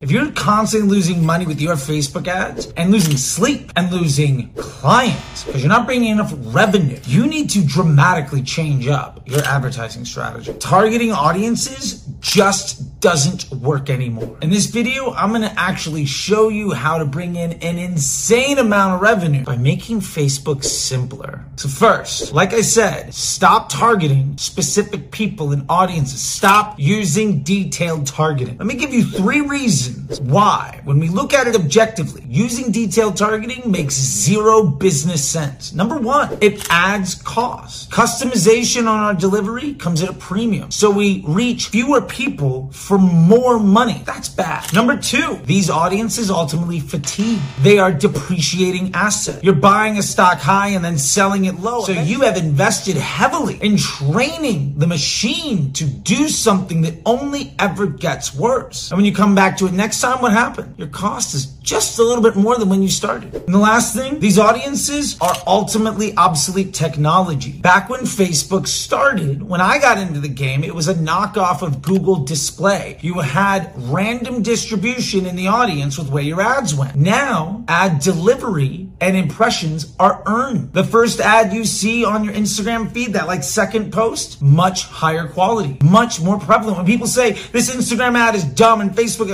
If you're constantly losing money with your Facebook ads and losing sleep and losing clients because you're not bringing enough revenue, you need to dramatically change up your advertising strategy. Targeting audiences just doesn't work anymore. In this video, I'm to actually show you how to bring in an insane amount of revenue by making Facebook simpler. So first, like I said, stop targeting specific people and audiences. Stop using detailed targeting. Let me give you three reasons reason why, when we look at it objectively, using detailed targeting makes zero business sense. Number one, it adds cost. Customization on our delivery comes at a premium. So we reach fewer people for more money. That's bad. Number two, these audiences ultimately fatigue. They are depreciating assets. You're buying a stock high and then selling it low. So you have invested heavily in training the machine to do something that only ever gets worse. And when you come back to it next time, what happened? Your cost is just a little bit more than when you started. And the last thing, these audiences are ultimately obsolete technology. Back when Facebook started, when I got into the game, it was a knockoff of Google Display. You had random distribution in the audience with where your ads went. Now, ad delivery and impressions are earned. The first ad you see on your Instagram feed, that like second post, much higher quality, much more prevalent. When people say this Instagram ad is dumb and Facebook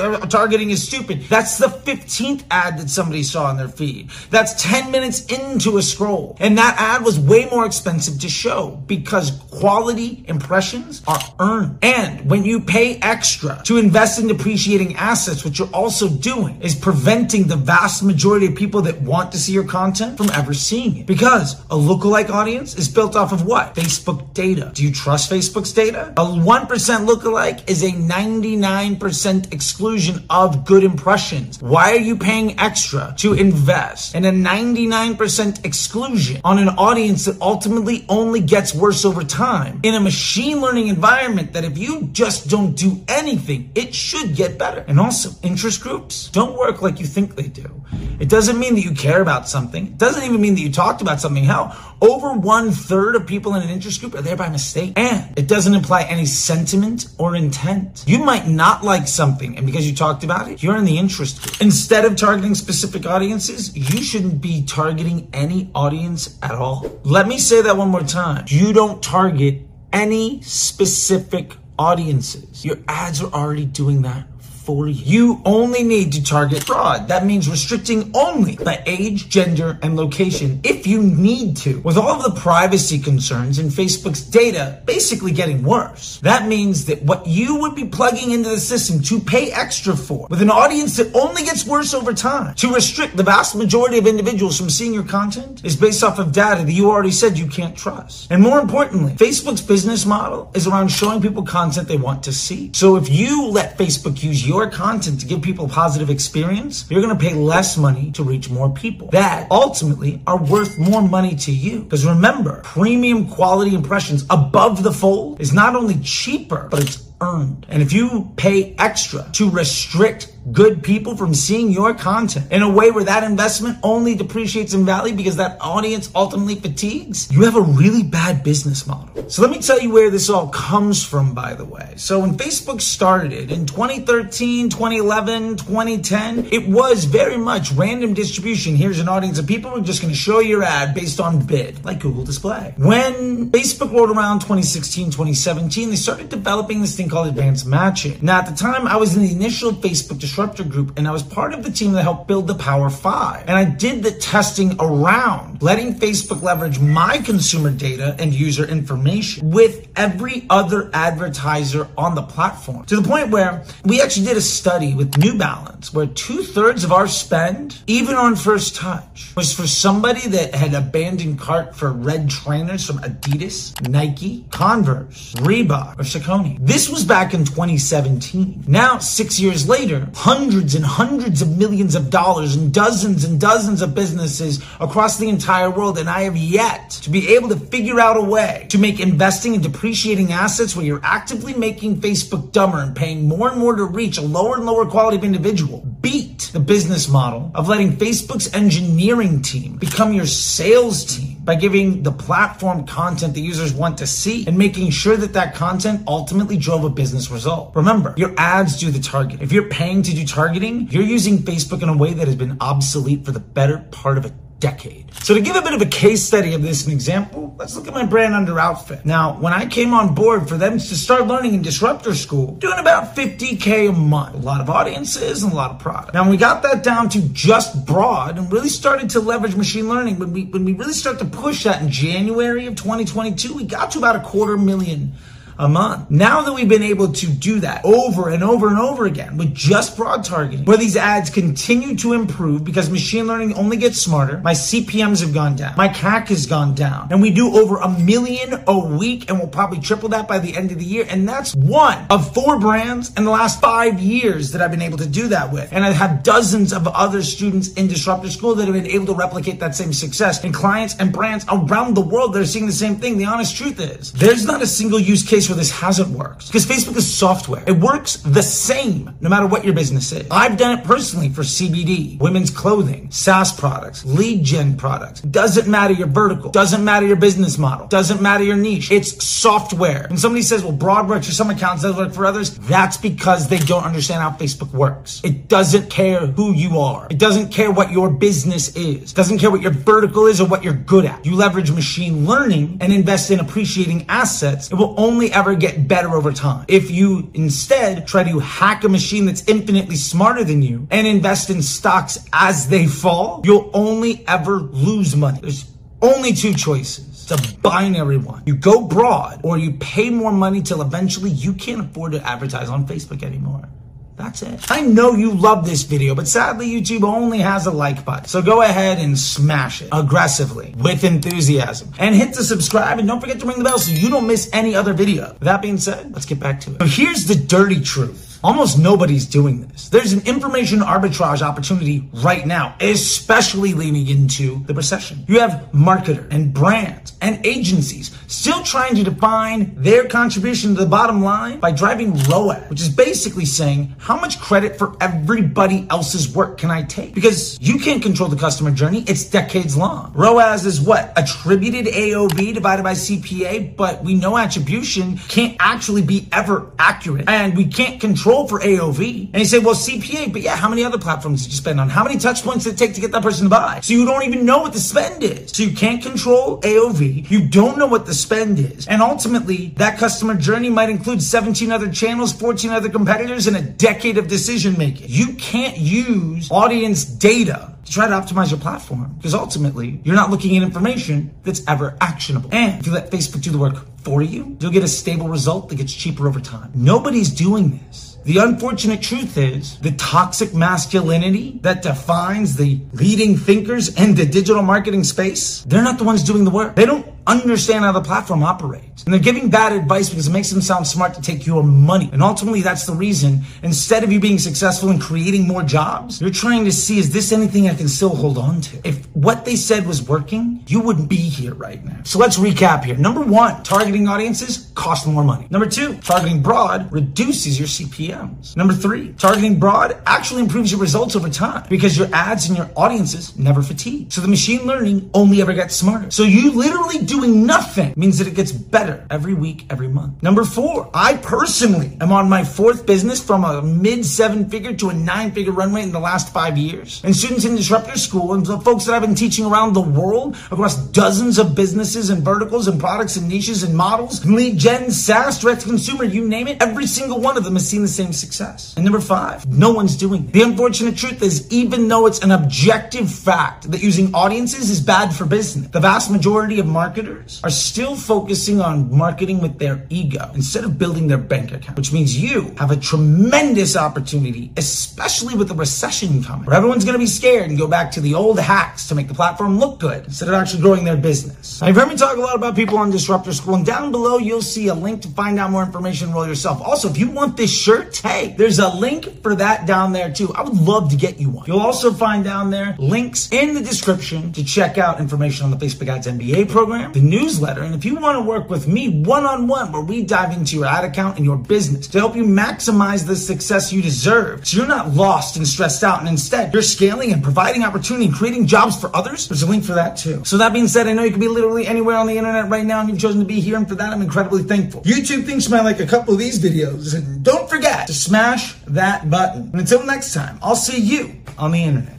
targeting is stupid, that's the 15th ad that somebody saw on their feed. That's 10 minutes into a scroll. And that ad was way more expensive to show because quality impressions are earned. And when you pay extra to invest in depreciating assets, what you're also doing is preventing the vast majority of people that want to see your content from ever seeing it. Because a lookalike audience is built off of what? Facebook data. Do you trust Facebook's data? A 1% lookalike is a 99% exclusion of good impressions. Why are you paying extra to invest in a 99% exclusion on an audience that ultimately only gets worse over time in a machine learning environment that if you just don't do anything, it should get better. And also, interest groups don't work like you think they do. It doesn't mean that you care about something. It doesn't even mean that you talked about something. Hell, over one third of people in an interest group are there by mistake. And it doesn't imply any sentiment or intent. You might not like something, and because you talked about it, you're in the interest group. Instead of targeting specific audiences, you shouldn't be targeting any audience at all. Let me say that one more time. You don't target any specific audiences. Your ads are already doing that for you. Only need to target fraud. That means restricting only by age, gender, and location if you need to. With all of the privacy concerns and Facebook's data basically getting worse, that means that what you would be plugging into the system to pay extra for with an audience that only gets worse over time to restrict the vast majority of individuals from seeing your content is based off of data that you already said you can't trust. And more importantly, Facebook's business model is around showing people content they want to see. So if you let Facebook use your your content to give people a positive experience, you're going to pay less money to reach more people that ultimately are worth more money to you. Because remember, premium quality impressions above the fold is not only cheaper, but it's earned. And if you pay extra to restrict good people from seeing your content in a way where that investment only depreciates in value because that audience ultimately fatigues, you have a really bad business model. So let me tell you where this all comes from, by the way. So when Facebook started in 2013, 2011, 2010, it was very much random distribution. Here's an audience of people. We're just going to show your ad based on bid, like Google Display. When Facebook rolled around 2016, 2017, they started developing this thing called advanced matching. Now, at the time, I was in the initial Facebook disruptor group and I was part of the team that helped build the Power Five. And I did the testing around letting Facebook leverage my consumer data and user information with every other advertiser on the platform to the point where we actually did a study with New Balance where two thirds of our spend, even on first touch, was for somebody that had abandoned cart for red trainers from Adidas, Nike, Converse, Reebok, or Saucony. This was back in 2017. Now, six years later, hundreds and hundreds of millions of dollars and dozens and dozens of businesses across the entire world. And I have yet to be able to figure out a way to make investing and depreciating assets where you're actively making Facebook dumber and paying more and more to reach a lower and lower quality of individual beat the business model of letting Facebook's engineering team become your sales team by giving the platform content the users want to see and making sure that that content ultimately drove a business result. Remember, your ads do the target. If you're paying to do targeting, you're using Facebook in a way that has been obsolete for the better part of a decade. So to give a bit of a case study of this, an example, let's look at my brand Underoutfit. Now, when I came on board for them to start learning in Disrupter School, doing about 50K a month, a lot of audiences and a lot of product. Now, when we got that down to just broad and really started to leverage machine learning, when we, when we really start to push that in January of 2022, we got to about a quarter million a month. Now that we've been able to do that over and over and over again with just broad targeting, where these ads continue to improve because machine learning only gets smarter, my CPMs have gone down, my CAC has gone down, and we do over a million a week, and we'll probably triple that by the end of the year. And that's one of four brands in the last five years that I've been able to do that with. And I have dozens of other students in Disrupter School that have been able to replicate that same success, and clients and brands around the world that are seeing the same thing. The honest truth is, there's not a single use case case where this hasn't worked. Because Facebook is software. It works the same no matter what your business is. I've done it personally for CBD, women's clothing, SaaS products, lead gen products. Doesn't matter your vertical. Doesn't matter your business model. Doesn't matter your niche. It's software. When somebody says, well, broad works for some accounts, doesn't work for others, that's because they don't understand how Facebook works. It doesn't care who you are. It doesn't care what your business is. It doesn't care what your vertical is or what you're good at. You leverage machine learning and invest in appreciating assets. It will only ever get better over time. If you instead try to hack a machine that's infinitely smarter than you and invest in stocks as they fall, you'll only ever lose money. There's only two choices. It's a binary one. You go broad or you pay more money till eventually you can't afford to advertise on Facebook anymore. That's it. I know you love this video, but sadly YouTube only has a like button. So go ahead and smash it aggressively with enthusiasm and hit the subscribe and don't forget to ring the bell so you don't miss any other video. That being said, let's get back to it. So here's the dirty truth. Almost nobody's doing this. There's an information arbitrage opportunity right now, especially leaning into the recession. You have marketer and brands and agencies still trying to define their contribution to the bottom line by driving ROAS, which is basically saying how much credit for everybody else's work can I take? Because you can't control the customer journey. It's decades long. ROAS is what? Attributed AOV divided by CPA, but we know attribution can't actually be ever accurate and we can't control for AOV. And you say, well, CPA, but yeah, how many other platforms did you spend on? How many touch points did it take to get that person to buy? So you don't even know what the spend is. So you can't control AOV. You don't know what the spend is. And ultimately, that customer journey might include 17 other channels, 14 other competitors, and a decade of decision making. You can't use audience data to try to optimize your platform because ultimately you're not looking at information that's ever actionable. And if you let Facebook do the work for you, you'll get a stable result that gets cheaper over time. Nobody's doing this. The unfortunate truth is the toxic masculinity that defines the leading thinkers in the digital marketing space, they're not the ones doing the work. They don't understand how the platform operates. And they're giving bad advice because it makes them sound smart to take your money. And ultimately, that's the reason. Instead of you being successful in creating more jobs, you're trying to see, is this anything I can still hold on to? If what they said was working, you wouldn't be here right now. So let's recap here. Number one, targeting audiences cost more money. Number two, targeting broad reduces your CPMs. Number three, targeting broad actually improves your results over time because your ads and your audiences never fatigue. So the machine learning only ever gets smarter. So you literally do doing nothing means that it gets better every week, every month. Number four, I personally am on my fourth business from a mid seven figure to a nine figure runway in the last five years. And students in Disrupter School and the folks that I've been teaching around the world across dozens of businesses and verticals and products and niches and models, lead gen, SaaS, direct to consumer, you name it, every single one of them has seen the same success. And number five, no one's doing it. The unfortunate truth is, even though it's an objective fact that using audiences is bad for business, the vast majority of marketers are still focusing on marketing with their ego instead of building their bank account, which means you have a tremendous opportunity, especially with the recession coming, where everyone's going to be scared and go back to the old hacks to make the platform look good instead of actually growing their business. Now, you've heard me talk a lot about people on Disrupter School, and down below you'll see a link to find out more information roll yourself. Also, if you want this shirt, hey, there's a link for that down there too. I would love to get you one. You'll also find down there links in the description to check out information on the Facebook Ads MBA program the newsletter. And if you want to work with me one on one, where we dive into your ad account and your business to help you maximize the success you deserve, so you're not lost and stressed out, and instead you're scaling and providing opportunity and creating jobs for others, there's a link for that too. So that being said, I know you can be literally anywhere on the internet right now, and you've chosen to be here, and for that, I'm incredibly thankful. YouTube thinks might like a couple of these videos, and don't forget to smash that button. And until next time, I'll see you on the internet.